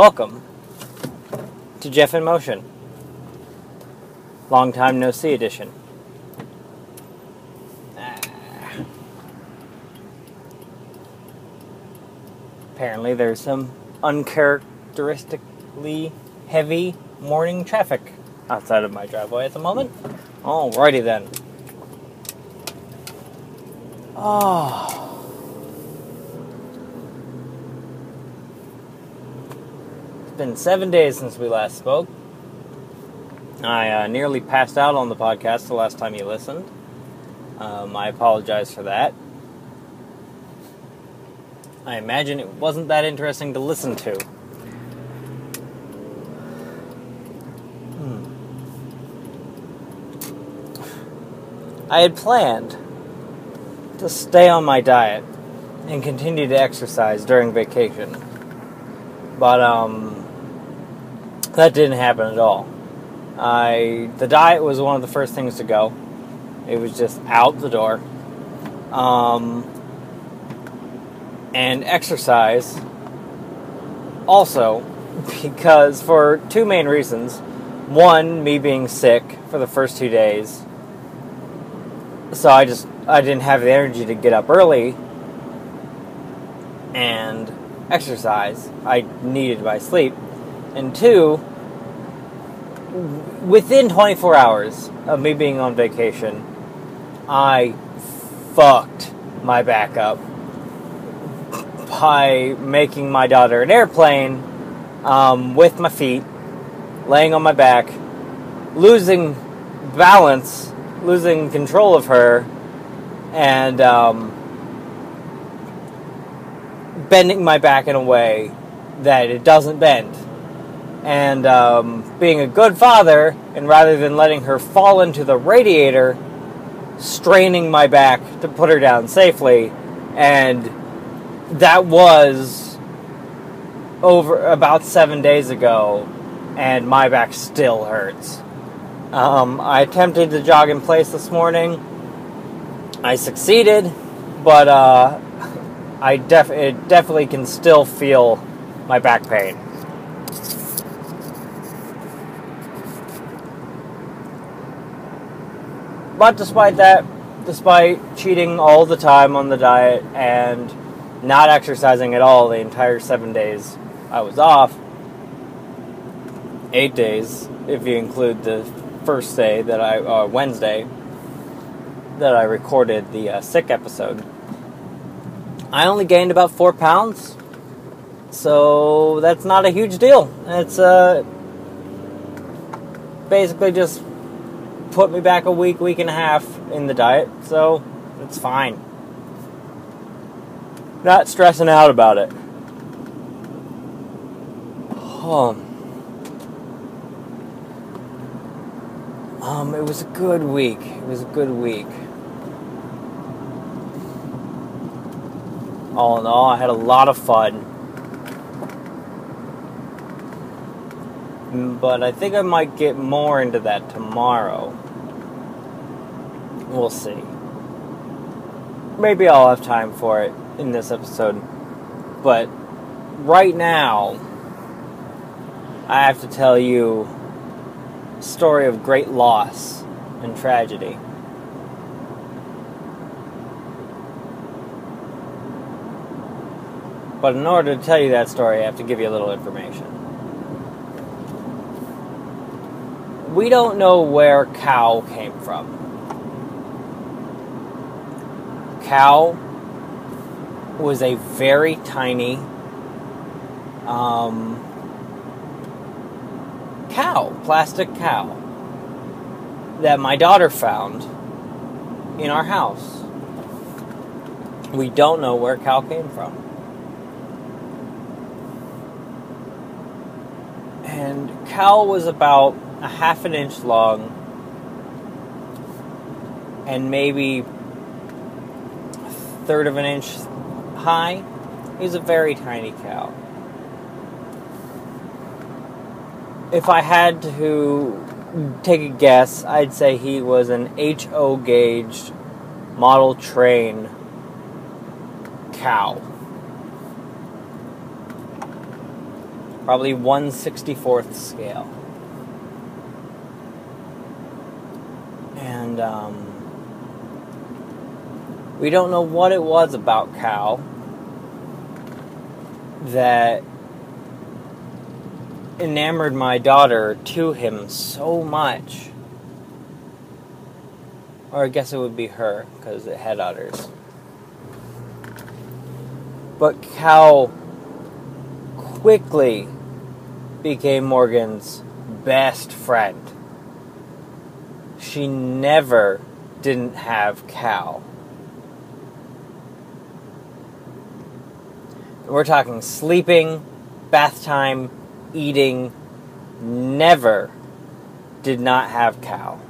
Welcome to Jeff in Motion. Long time no see edition. Ah. Apparently, there's some uncharacteristically heavy morning traffic outside of my driveway at the moment. Alrighty then. Oh. Been seven days since we last spoke. I uh, nearly passed out on the podcast the last time you listened. Um, I apologize for that. I imagine it wasn't that interesting to listen to. Hmm. I had planned to stay on my diet and continue to exercise during vacation. But um that didn't happen at all. I the diet was one of the first things to go. It was just out the door. Um and exercise also because for two main reasons. One, me being sick for the first two days. So I just I didn't have the energy to get up early and exercise. I needed my sleep. And two, within 24 hours of me being on vacation, I fucked my back up by making my daughter an airplane um, with my feet, laying on my back, losing balance, losing control of her, and um, bending my back in a way that it doesn't bend. And um, being a good father, and rather than letting her fall into the radiator, straining my back to put her down safely, and that was over about seven days ago, and my back still hurts. Um, I attempted to jog in place this morning. I succeeded, but uh, I def- it definitely can still feel my back pain. But despite that, despite cheating all the time on the diet and not exercising at all the entire seven days I was off, eight days if you include the first day that I, uh, Wednesday, that I recorded the uh, sick episode. I only gained about four pounds, so that's not a huge deal. It's uh, basically just put me back a week, week and a half in the diet, so it's fine. Not stressing out about it. Um, um, it was a good week. It was a good week. All in all, I had a lot of fun. But I think I might get more into that tomorrow. We'll see. Maybe I'll have time for it in this episode. But right now, I have to tell you a story of great loss and tragedy. But in order to tell you that story, I have to give you a little information. We don't know where cow came from. Cow was a very tiny um, cow, plastic cow, that my daughter found in our house. We don't know where cow came from. And cow was about a half an inch long and maybe a third of an inch high. Was a very tiny cow. if I had to take a guess, I'd say he was an HO gauge model train cow. Probably 164th scale. And um, we don't know what it was about Cal that enamored my daughter to him so much. Or I guess it would be her, because it had otters. But Cal quickly became Morgan's best friend. She never didn't have Cal. We're talking sleeping, bath time, eating, never did not have Cal.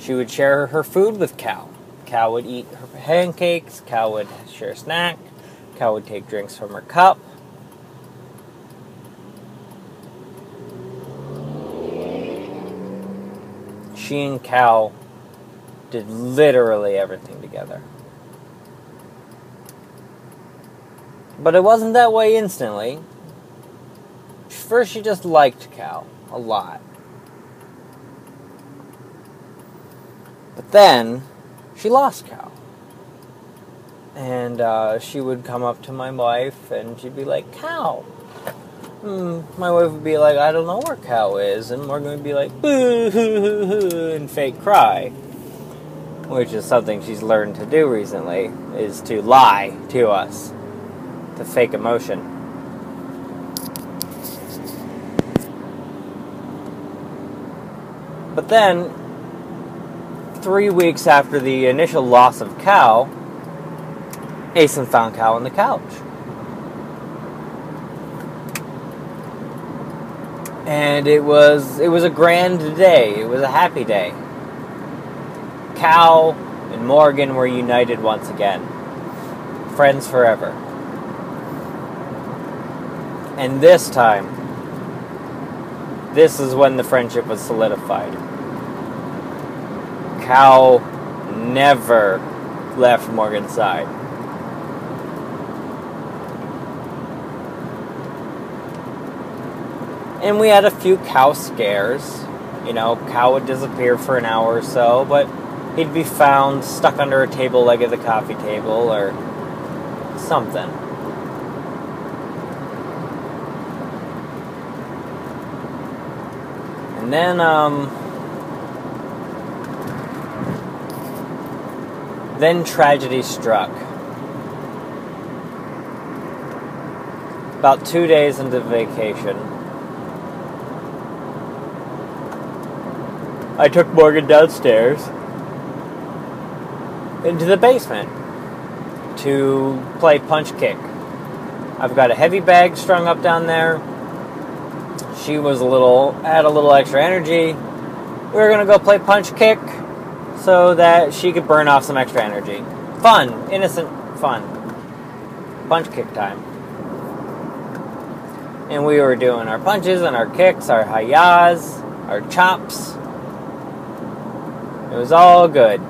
She would share her food with Cal. Cal would eat her pancakes, Cal would share a snack, Cal would take drinks from her cup. She and Cal did literally everything together. But it wasn't that way instantly. First, she just liked Cal a lot. But then, she lost Cal. And uh, she would come up to my wife and she'd be like, Cal. Hmm, my wife would be like, I don't know where Cal is. And Morgan would be like, boo hoo hoo hoo, and fake cry. Which is something she's learned to do recently, is to lie to us to fake emotion. But then, three weeks after the initial loss of Cal, Asen found Cal on the couch. And it was it was a grand day. It was a happy day. Cal and Morgan were united once again. Friends forever. And this time, this is when the friendship was solidified. Cal never left Morgan's side. And we had a few cow scares. You know, cow would disappear for an hour or so, but he'd be found stuck under a table leg of the coffee table or something. And then, um, then tragedy struck. About two days into vacation, I took Morgan downstairs into the basement to play punch kick. I've got a heavy bag strung up down there she was a little had a little extra energy. We were gonna go play punch kick so that she could burn off some extra energy. Fun, innocent fun. Punch kick time. And we were doing our punches and our kicks, our hayas, our chops. It was all good.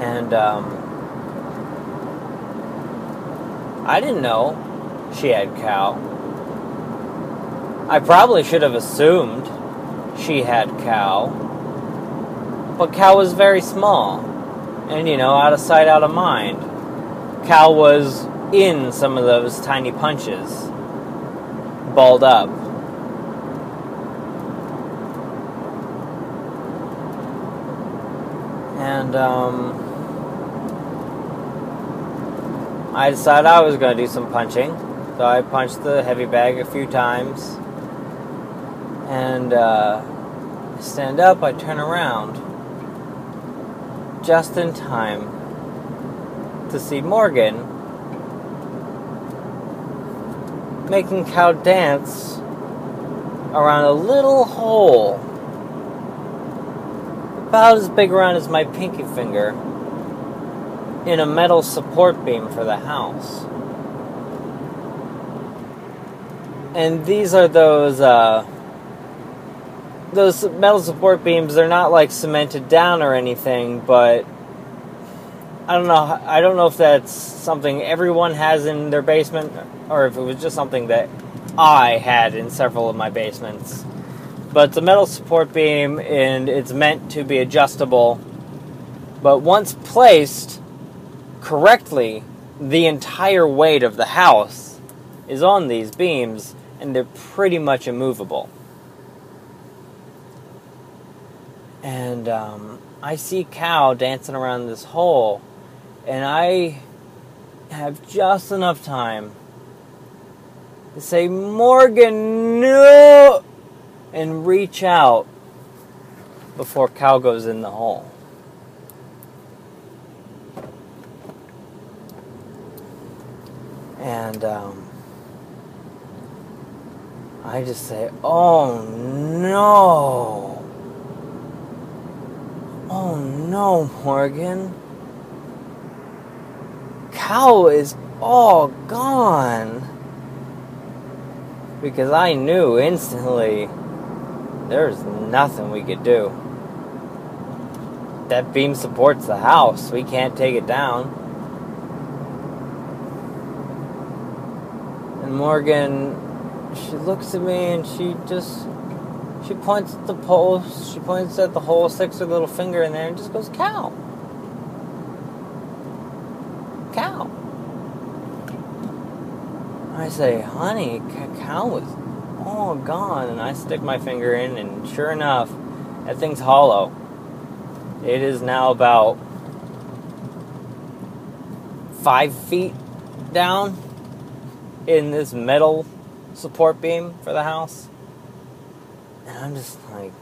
And um, I didn't know she had cow. I probably should have assumed she had cow. But cow was very small. And, you know, out of sight, out of mind. Cow was in some of those tiny punches, balled up. And, um, I decided I was going to do some punching. So I punched the heavy bag a few times. And uh, stand up, I turn around. Just in time to see Morgan making Cow dance around a little hole about as big around as my pinky finger in a metal support beam for the house. And these are those uh, those metal support beams. They're not like cemented down or anything, but I don't know. I don't know if that's something everyone has in their basement, or if it was just something that I had in several of my basements. But it's a metal support beam, and it's meant to be adjustable. But once placed correctly, the entire weight of the house is on these beams, and they're pretty much immovable. And um, I see Cow dancing around this hole, and I have just enough time to say, Morgan, no! And reach out before Cow goes in the hole. And um, I just say, oh no. Oh no, Morgan. Cow is all gone. Because I knew instantly there's nothing we could do. That beam supports the house. We can't take it down. And Morgan, she looks at me and she just she points at the post, she points at the hole, sticks her little finger in there, and just goes, cow. Cow. I say, honey, cow is all gone. And I stick my finger in, and sure enough, that thing's hollow. It is now about five feet down in this metal support beam for the house. And I'm just like,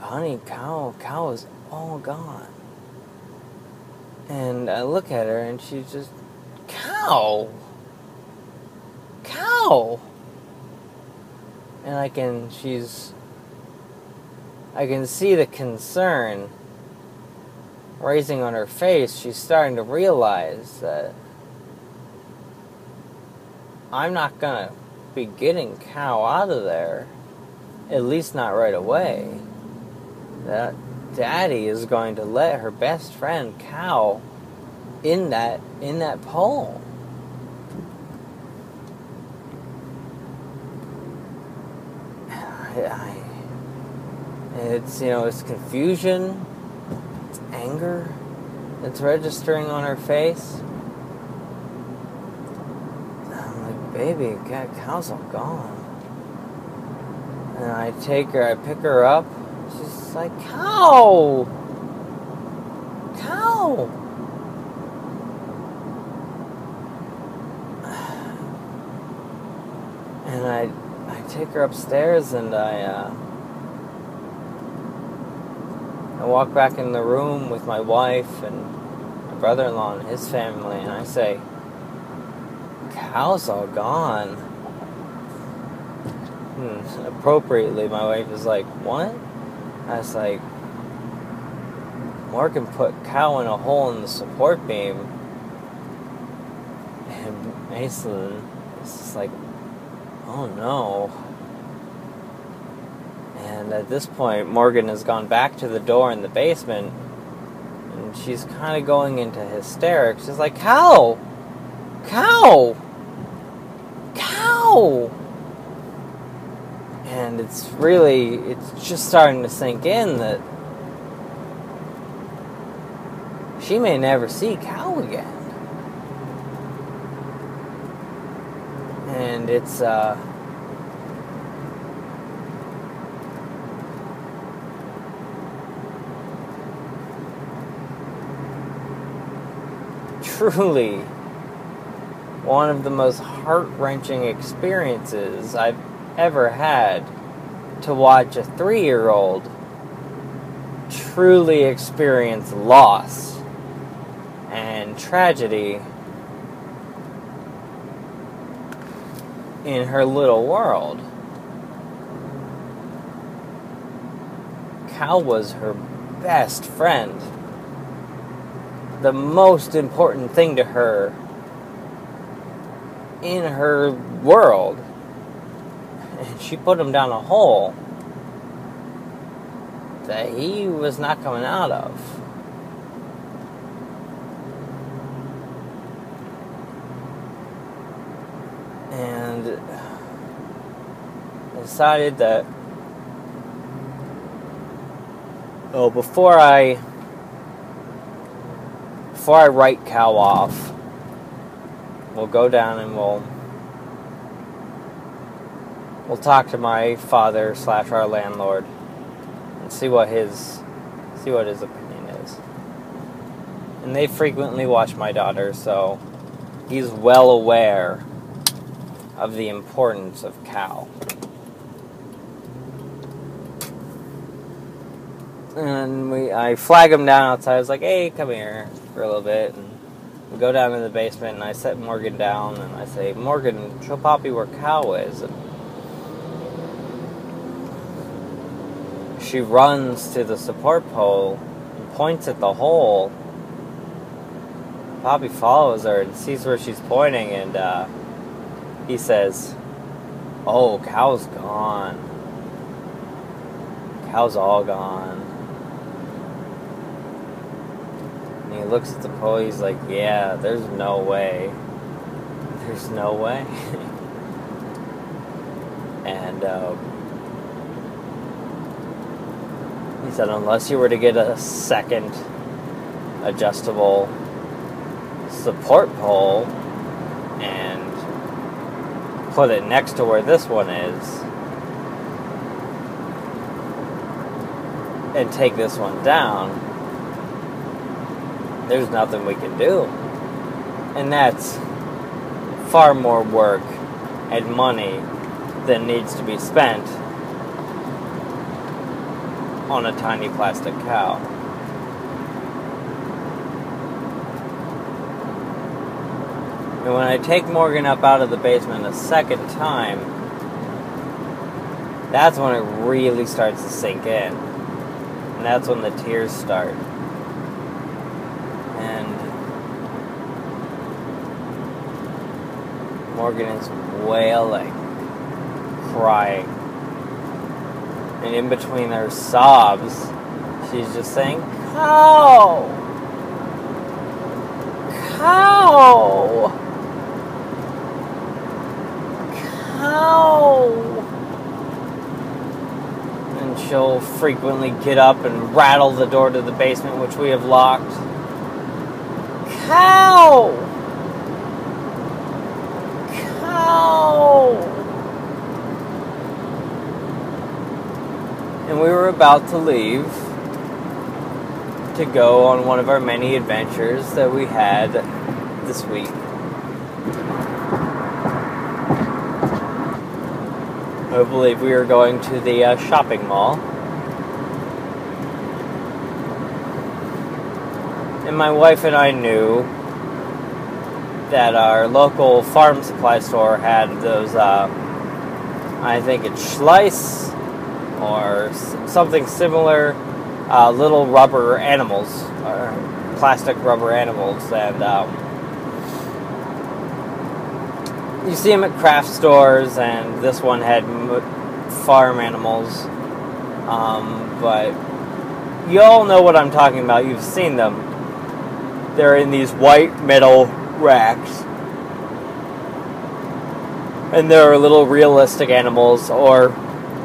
honey, cow, cow is all gone. And I look at her and she's just, cow, cow. And I can, she's, I can see the concern raising on her face. She's starting to realize that I'm not gonna be getting cow out of there at least not right away, that Daddy is going to let her best friend Cow in that in that poem. I, I, it's you know it's confusion, it's anger, it's registering on her face. I'm like, baby, cow's all gone. And I take her, I pick her up. She's like, cow! Cow! And I take her upstairs and I, uh, I walk back in the room with my wife and my brother-in-law and his family, and I say, "Cow's all gone." hmm, appropriately, my wife is like, What? I was like, Morgan put cow in a hole in the support beam. And Mason is just like, Oh no. And at this point, Morgan has gone back to the door in the basement and she's kind of going into hysterics. She's like, Cow! Cow! Cow! and it's really it's just starting to sink in that she may never see cow again and it's uh truly one of the most heart-wrenching experiences I've ever had to watch a three year old truly experience loss and tragedy in her little world. Cal was her best friend. The most important thing to her in her world. And she put him down a hole that he was not coming out of. And decided that oh before I before I write Cal off, we'll go down and we'll we'll talk to my father slash our landlord and see what his see what his opinion is. And they frequently watch my daughter, so he's well aware of the importance of Cal. And we I flag him down outside. I was like, "Hey, come here." for a little bit, and we go down in the basement, and I set Morgan down, and I say, Morgan, show Poppy where Cal is. And she runs to the support pole and points at the hole. Poppy follows her and sees where she's pointing, and uh, he says, Oh, Cal's gone. Cal's all gone. He looks at the pole, he's like, yeah, there's no way. There's no way. and um, he said, unless you were to get a second adjustable support pole and put it next to where this one is, and take this one down, there's nothing we can do. And that's far more work and money than needs to be spent on a tiny plastic cow. And when I take Morgan up out of the basement a second time, that's when it really starts to sink in. And that's when the tears start. Morgan is wailing, crying. And in between her sobs, she's just saying, Cow! Cow! Cow! And she'll frequently get up and rattle the door to the basement, which we have locked. Cow! And we were about to leave to go on one of our many adventures that we had this week. I believe we were going to the uh, shopping mall. And my wife and I knew that our local farm supply store had those, uh, I think it's Schleich or something similar, uh, little rubber animals, or plastic rubber animals, and um, you see them at craft stores, and this one had farm animals, um, but you all know what I'm talking about. You've seen them. They're in these white metal racks. And there are little realistic animals or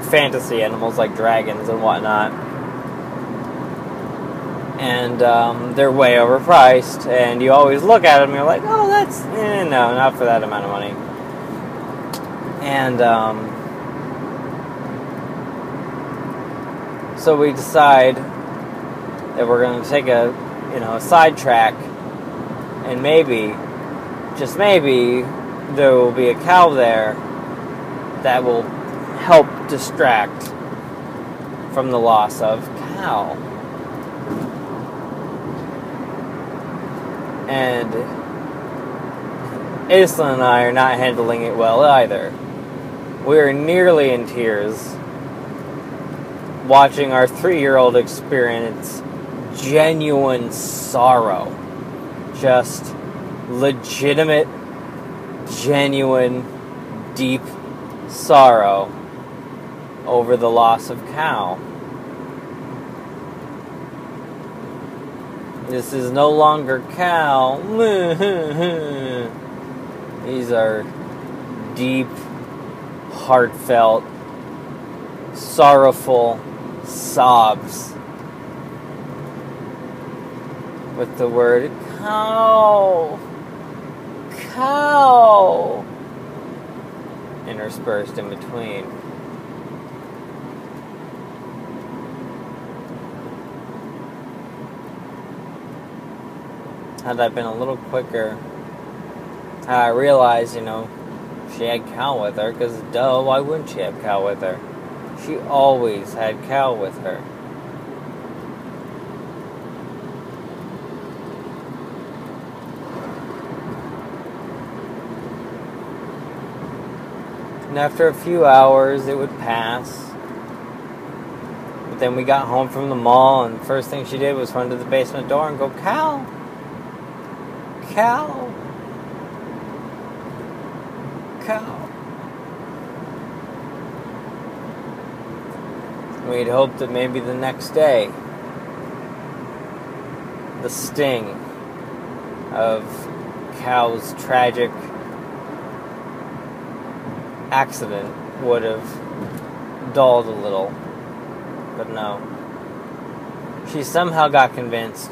fantasy animals like dragons and whatnot. And um, they're way overpriced, and you always look at them and you're like, oh, that's, eh, no, not for that amount of money. And um, so we decide that we're going to take a, you know, a sidetrack and maybe, just maybe, there will be a cow there that will help distract from the loss of cow. And Aislinn and I are not handling it well either. We are nearly in tears watching our three year old experience genuine sorrow just legitimate, genuine, deep sorrow over the loss of Cal. This is no longer Cal. These are deep, heartfelt, sorrowful sobs with the word cow, cow interspersed in between. Had I been a little quicker, I realized, you know, she had cow with her, because duh, why wouldn't she have cow with her? She always had cow with her. And after a few hours, it would pass. But then we got home from the mall, and the first thing she did was run to the basement door and go, Cal! Cal! Cal! We'd hoped that maybe the next day, the sting of Cal's tragic accident would have dulled a little. But no. She somehow got convinced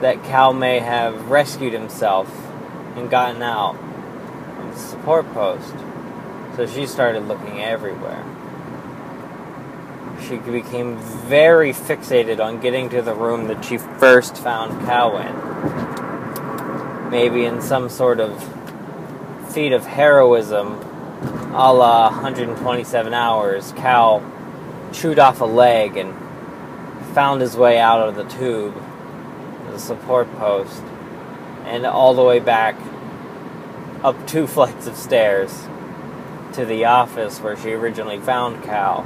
that Cal may have rescued himself and gotten out of the support post. So she started looking everywhere. She became very fixated on getting to the room that she first found Cal in. Maybe in some sort of feat of heroism a la 127 hours, Cal chewed off a leg and found his way out of the tube, the support post, and all the way back up two flights of stairs to the office where she originally found Cal.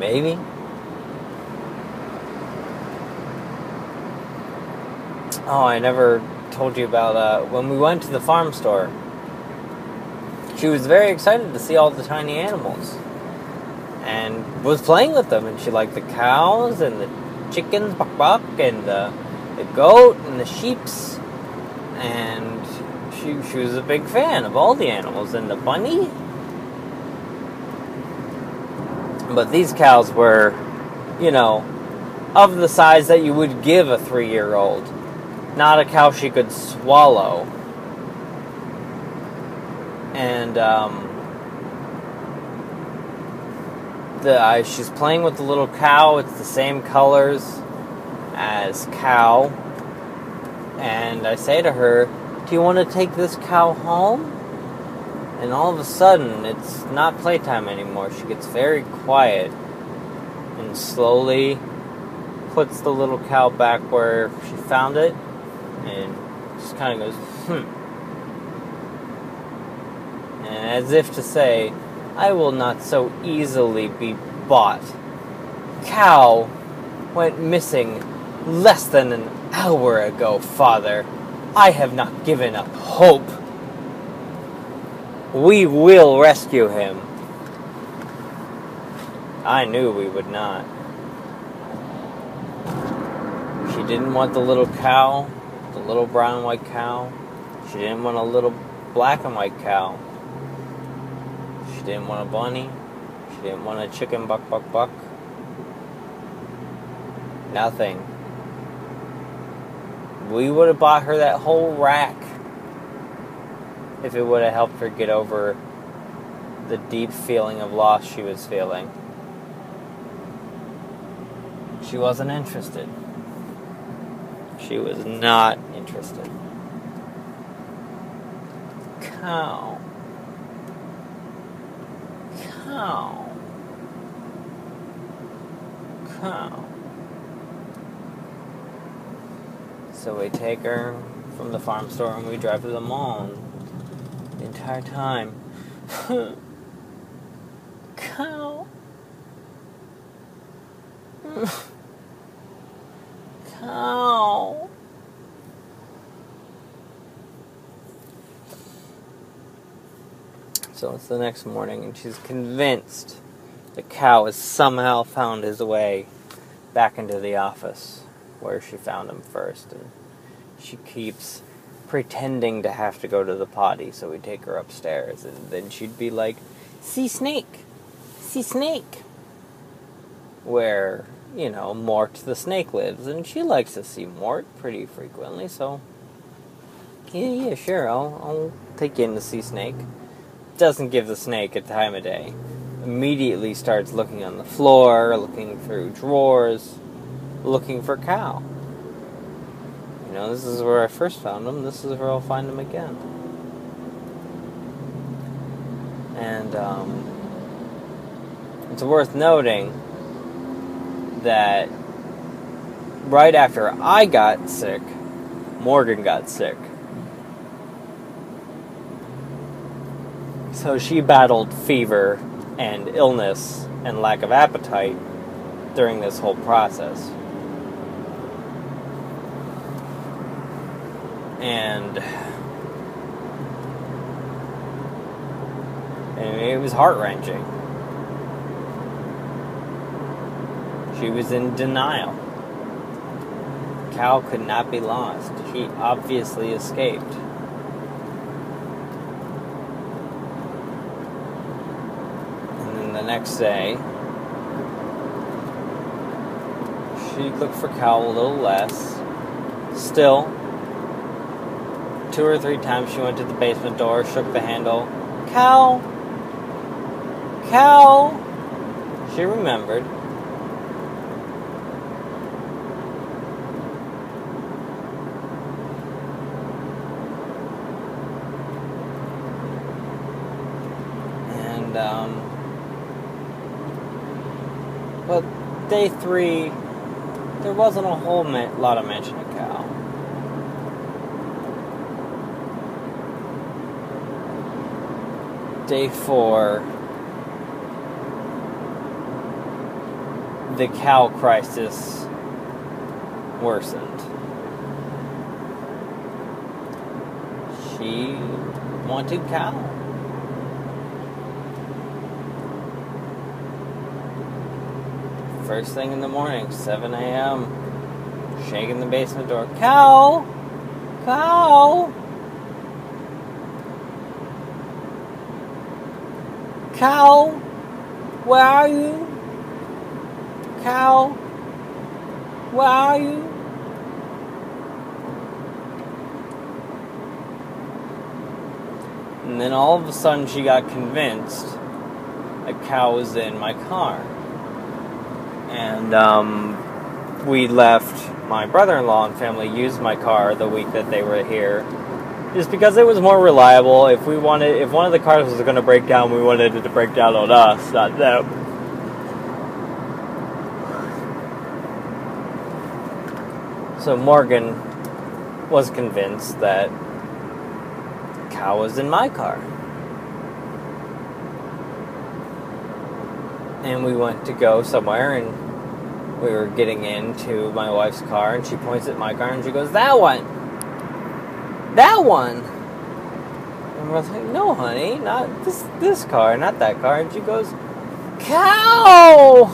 Maybe. Oh, I never told you about uh, when we went to the farm store. She was very excited to see all the tiny animals and was playing with them. And she liked the cows and the chickens, buck buck, and the, the goat and the sheeps. And she, she was a big fan of all the animals and the bunny. But these cows were, you know, of the size that you would give a three year old not a cow she could swallow. And um, the uh, she's playing with the little cow. It's the same colors as cow. And I say to her, "Do you want to take this cow home?" And all of a sudden, it's not playtime anymore. She gets very quiet and slowly puts the little cow back where she found it and just kind of goes, hmm. And as if to say, I will not so easily be bought. Cow went missing less than an hour ago, father. I have not given up hope. We will rescue him. I knew we would not. She didn't want the little cow the little brown and white cow. She didn't want a little black and white cow. She didn't want a bunny. She didn't want a chicken buck buck buck. Nothing. We would have bought her that whole rack if it would have helped her get over the deep feeling of loss she was feeling. She wasn't interested. She was not interested. Cow. Cow. Cow. So we take her from the farm store and we drive to the mall. the entire time, cow, So it's the next morning, and she's convinced the cow has somehow found his way back into the office where she found him first. And she keeps pretending to have to go to the potty, so we take her upstairs, and then she'd be like, See snake! See snake! Where, you know, Mort the snake lives, and she likes to see Mort pretty frequently, so. Yeah, yeah, sure, I'll, I'll take you in to see Snake. Doesn't give the snake a time of day. Immediately starts looking on the floor, looking through drawers, looking for cow. You know, this is where I first found him, this is where I'll find him again. And um, it's worth noting that right after I got sick, Morgan got sick. So she battled fever and illness and lack of appetite during this whole process. And, and it was heart wrenching. She was in denial. Cal could not be lost. He obviously escaped. And then the next day, she looked for Cow a little less. Still, two or three times she went to the basement door, shook the handle. Cow! Cow! She remembered. And, um, but day three, there wasn't a whole lot of mention of cow. Day four, the cow crisis worsened. She wanted cow. First thing in the morning, 7 a.m., shaking the basement door. Cow! Cow! Cow! Where are you? Cow! Where are you? And then all of a sudden she got convinced a cow was in my car. And um, we left, my brother in law and family used my car the week that they were here. Just because it was more reliable. If we wanted, if one of the cars was going to break down, we wanted it to break down on us, not them. So Morgan was convinced that cow was in my car. And we went to go somewhere and we were getting into my wife's car and she points at my car and she goes, That one! That one! And we're like, No, honey, not this this car, not that car. And she goes, Cow!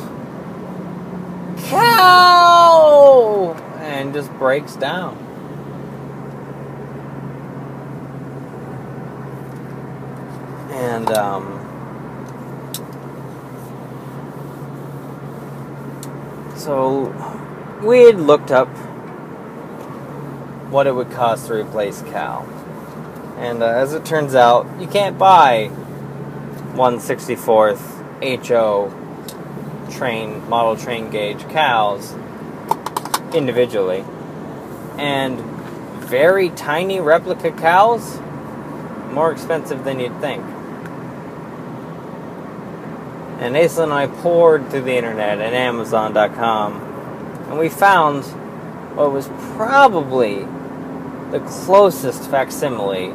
Cow! And just breaks down. And um, so we had looked up what it would cost to replace Cal. And uh, as it turns out, you can't buy 164th HO train model train gauge cows individually. And very tiny replica cows more expensive than you'd think. And Asa and I poured through the internet and Amazon.com, and we found what was probably the closest facsimile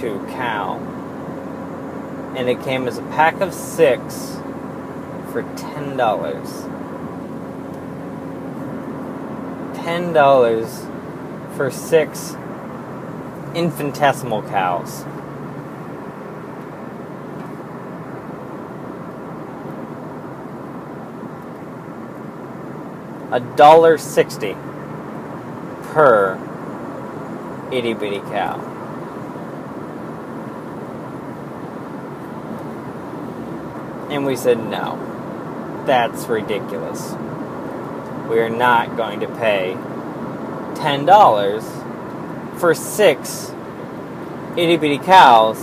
to cow. And it came as a pack of six for ten dollars. Ten dollars for six infinitesimal cows. A dollar sixty per itty bitty cow. And we said no. That's ridiculous. We are not going to pay $10 for six itty bitty cows.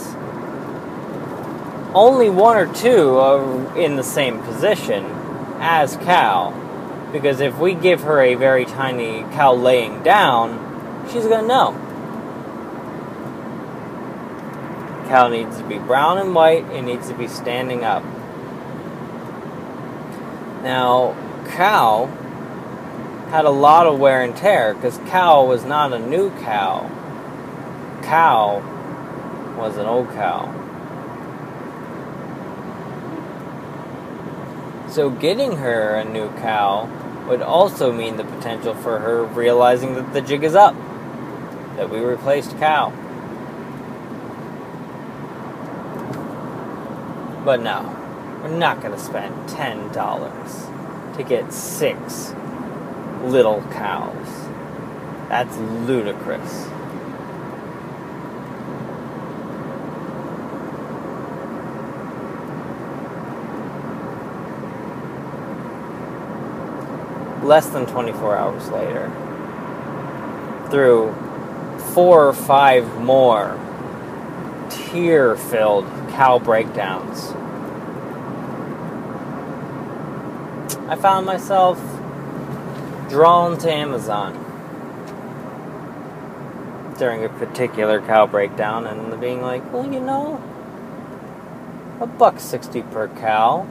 Only one or two are in the same position as cow. Because if we give her a very tiny cow laying down, she's going to know. Cow needs to be brown and white, it needs to be standing up. Now, cow had a lot of wear and tear because cow was not a new cow. Cow was an old cow. So, getting her a new cow would also mean the potential for her realizing that the jig is up, that we replaced cow. But no, we're not going to spend $10 to get six little cows. That's ludicrous. Less than 24 hours later, through four or five more tear filled cow breakdowns, I found myself drawn to Amazon during a particular cow breakdown and being like, well, you know, a buck sixty per cow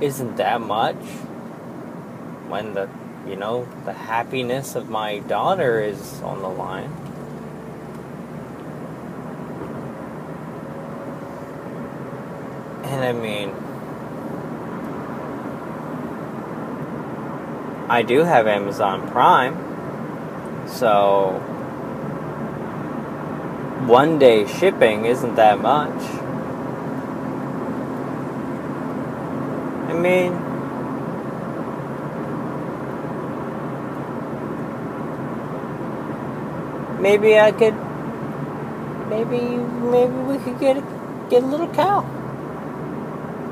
isn't that much when the you know the happiness of my daughter is on the line. And I mean, I do have Amazon Prime, so one day shipping isn't that much. I mean, maybe I could, maybe maybe we could get get a little cow,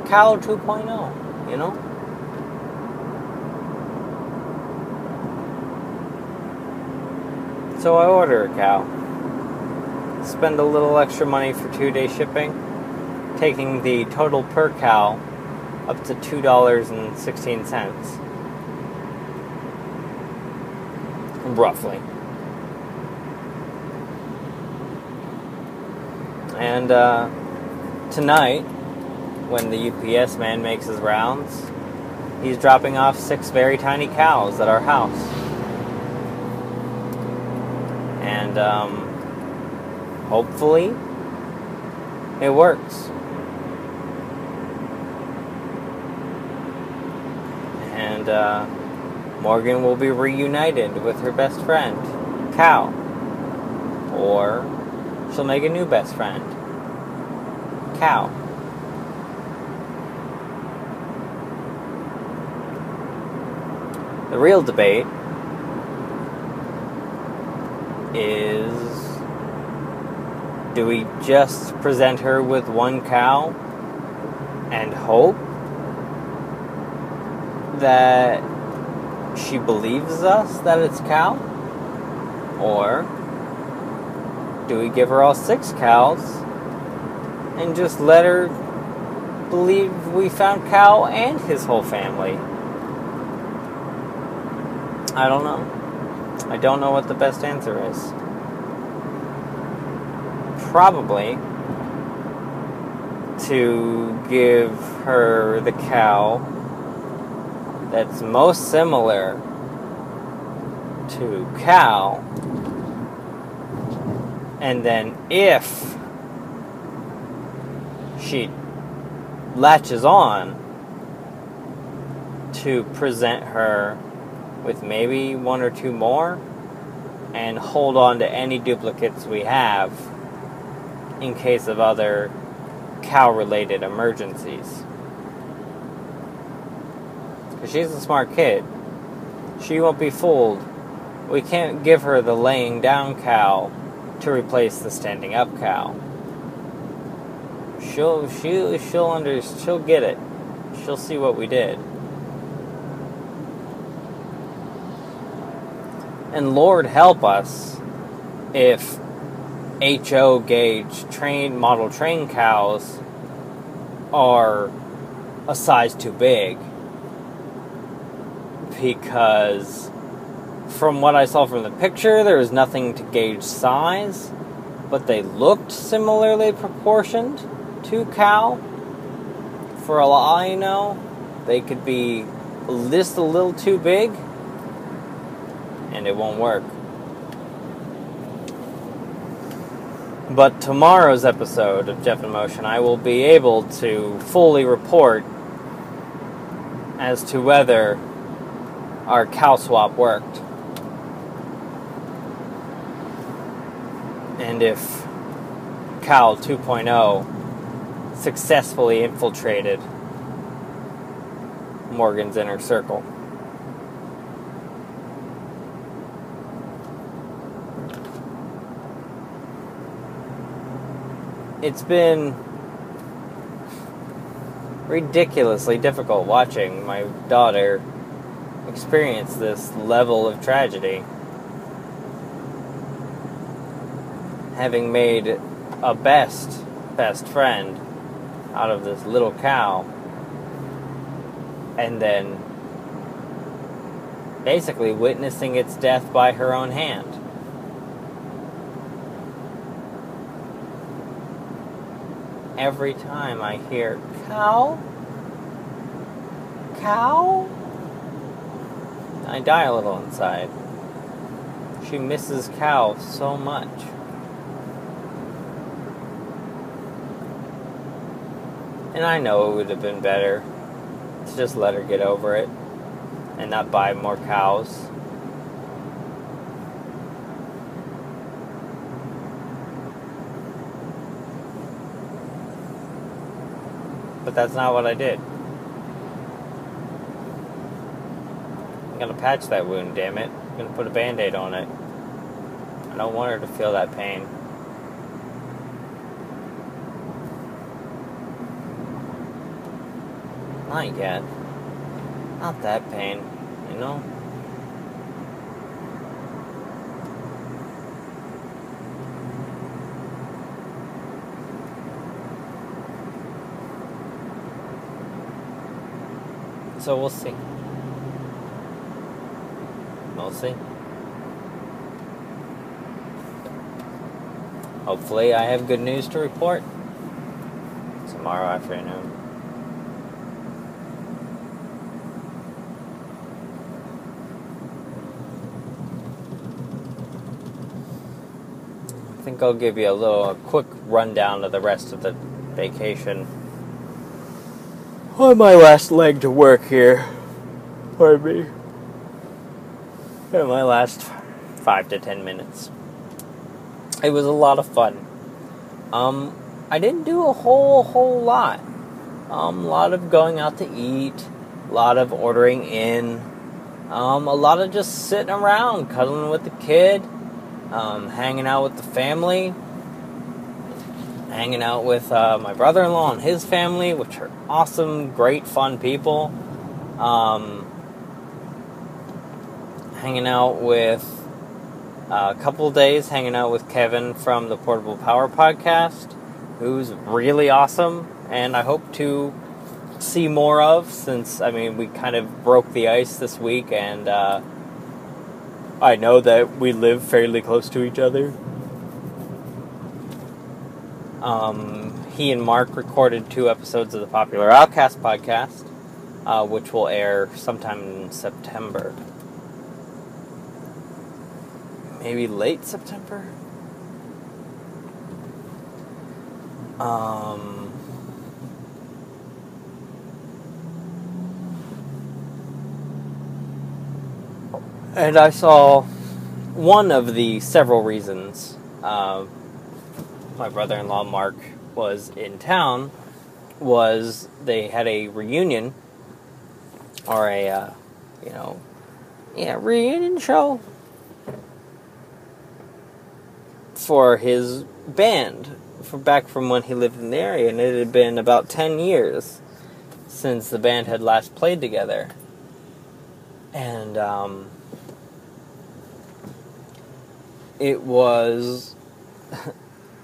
cow 2.0, you know. So I order a cow. Spend a little extra money for two day shipping, taking the total per cow up to $2.16. Roughly. And uh, tonight, when the UPS man makes his rounds, he's dropping off six very tiny cows at our house. and um, hopefully it works. And uh, Morgan will be reunited with her best friend, Cow. Or she'll make a new best friend, Cow. The real debate is do we just present her with one cow and hope that she believes us that it's cow? Or do we give her all six cows and just let her believe we found cow and his whole family? I don't know. I don't know what the best answer is. Probably to give her the cow that's most similar to cow. And then if she latches on to present her with maybe one or two more and hold on to any duplicates we have in case of other cow related emergencies. Because she's a smart kid. She won't be fooled. We can't give her the laying down cow to replace the standing up cow. She'll she she'll under she'll get it. She'll see what we did. And Lord help us if HO gauge train model train cows are a size too big because from what I saw from the picture there was nothing to gauge size but they looked similarly proportioned to cow for all I know they could be just a little too big and it won't work But tomorrow's episode of Jeff in Motion, I will be able to fully report as to whether our cow swap worked. And if cow 2.0 successfully infiltrated Morgan's inner circle. it's been ridiculously difficult watching my daughter experience this level of tragedy. Having made a best, best friend out of this little cow, and then basically witnessing its death by her own hand. every time I hear cow, cow, I die a little inside. She misses cow so much. And I know it would have been better to just let her get over it and not buy more cows. But that's not what I did. I'm gonna patch that wound, damn it. I'm gonna put a band aid on it. I don't want her to feel that pain. Not yet. Not that pain, you know? So we'll see. We'll see. Hopefully, I have good news to report tomorrow afternoon. I'll give you a little a quick rundown of the rest of the vacation on my last leg to work here. Pardon me. In my last five to ten minutes. It was a lot of fun. Um, I didn't do a whole whole lot. Um, a lot of going out to eat, a lot of ordering in, um, a lot of just sitting around, cuddling with the kid, um, hanging out with the family, hanging out with uh, my brother in law and his family, which are awesome, great, fun people. Um, hanging out with uh, a couple days, hanging out with Kevin from the Portable Power Podcast, who's really awesome, and I hope to see more of since, I mean, we kind of broke the ice this week, and uh, I know that we live fairly close to each other. Um, he and Mark recorded two episodes of the popular Outcast podcast, uh, which will air sometime in September. Maybe late September? Um, and I saw one of the several reasons. Uh, my brother-in-law Mark was in town was they had a reunion or a uh, you know yeah, reunion show for his band from back from when he lived in the area, and it had been about 10 years since the band had last played together. And um, it was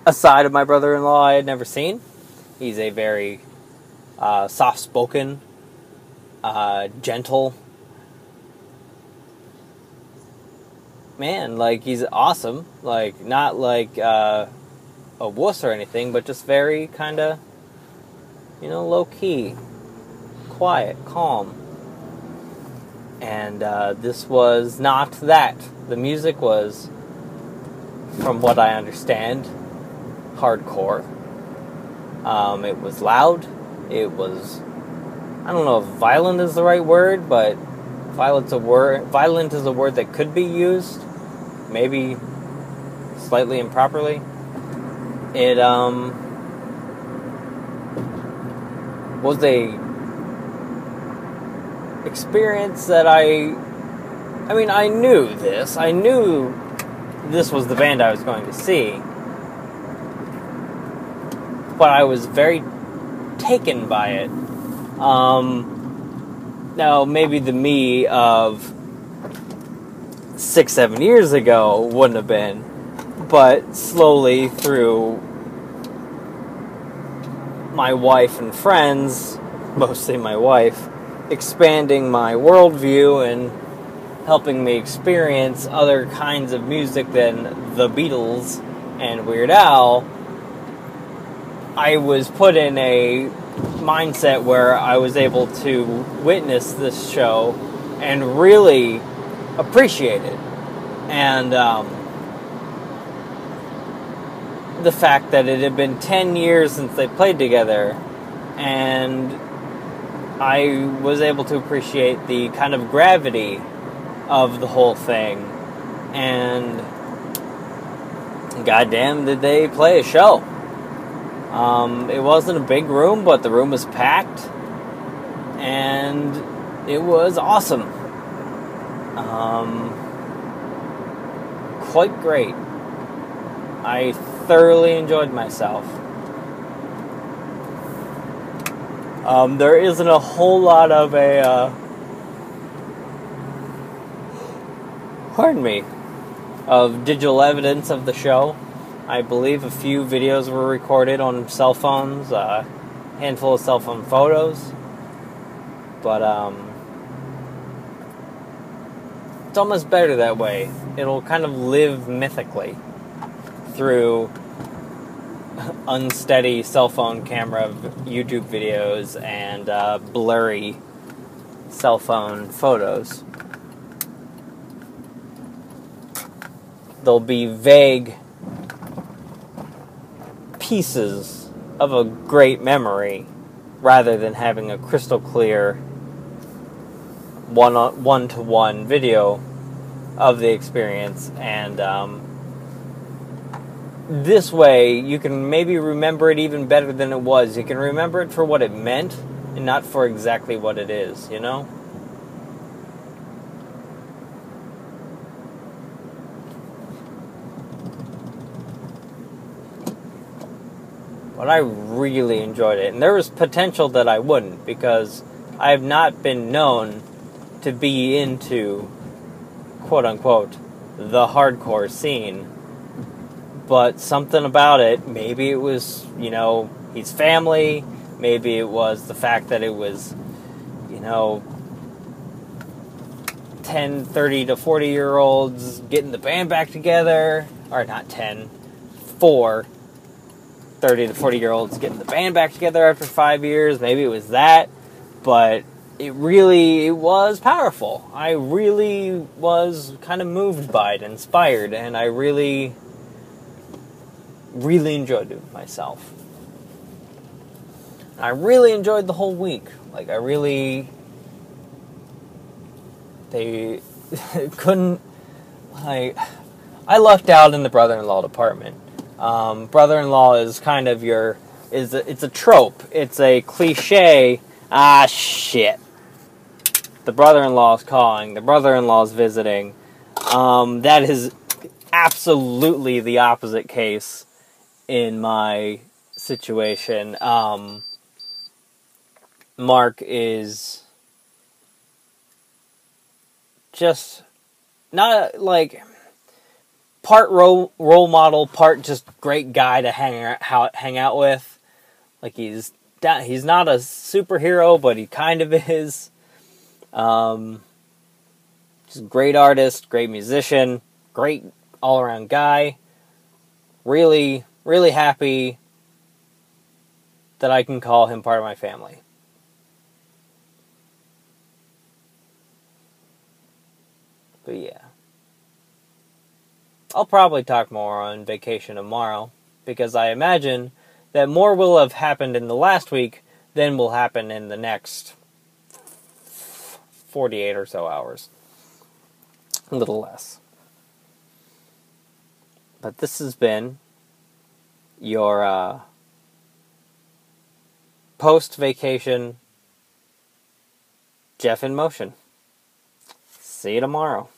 a side of my brother in law I had never seen. He's a very uh, soft spoken, uh, gentle man. Like, he's awesome. Like, not like uh, a wuss or anything, but just very kind of, you know, low key, quiet, calm. And uh, this was not that. The music was, from what I understand, hardcore. Um, it was loud. It was, I don't know if violent is the right word, but violent's a word. Violent is a word that could be used, maybe slightly improperly. It um was a experience that I I mean I knew this. I knew this was the band I was going to see. But I was very taken by it. Um, now, maybe the me of six, seven years ago wouldn't have been, but slowly through my wife and friends, mostly my wife, expanding my worldview and helping me experience other kinds of music than the Beatles and Weird Al, I was put in a mindset where I was able to witness this show and really appreciate it. And um, the fact that it had been 10 years since they played together, and I was able to appreciate the kind of gravity of the whole thing. And goddamn, did they play a show! Um, it wasn't a big room, but the room was packed, and it was awesome. Um, quite great. I thoroughly enjoyed myself. Um, there isn't a whole lot of a, uh, pardon me, of digital evidence of the show. I believe a few videos were recorded on cell phones, a handful of cell phone photos. But um, it's almost better that way. It'll kind of live mythically through unsteady cell phone camera YouTube videos and uh, blurry cell phone photos. There'll be vague pieces of a great memory rather than having a crystal clear one one to one video of the experience. And um, this way you can maybe remember it even better than it was. You can remember it for what it meant and not for exactly what it is you know but I really enjoyed it. And there was potential that I wouldn't because I have not been known to be into quote unquote the hardcore scene. But something about it, maybe it was, you know, he's family, maybe it was the fact that it was, you know, 10, 30 to 40 year olds getting the band back together, or not 10, 4 30 to 40 year olds getting the band back together after five years. Maybe it was that, but it really it was powerful. I really was kind of moved by it, inspired, and I really, really enjoyed it myself. I really enjoyed the whole week. Like I really, they couldn't like. I lucked out in the brother-in-law department um, brother-in-law is kind of your is a, it's a trope. It's a cliche. Ah, shit. the brother-in-law is calling, the brother-in-law is visiting. Um, that is absolutely the opposite case in my situation. Um, Mark is just not like part role role model, part just great guy to hang out hang out with. Like he's he's not a superhero, but he kind of is. Um, just great artist, great musician, great all around guy. Really, really happy that I can call him part of my family. But yeah. I'll probably talk more on vacation tomorrow because I imagine that more will have happened in the last week than will happen in the next 48 or so hours. A little less. But this has been your uh, post vacation Jeff in motion. See you tomorrow.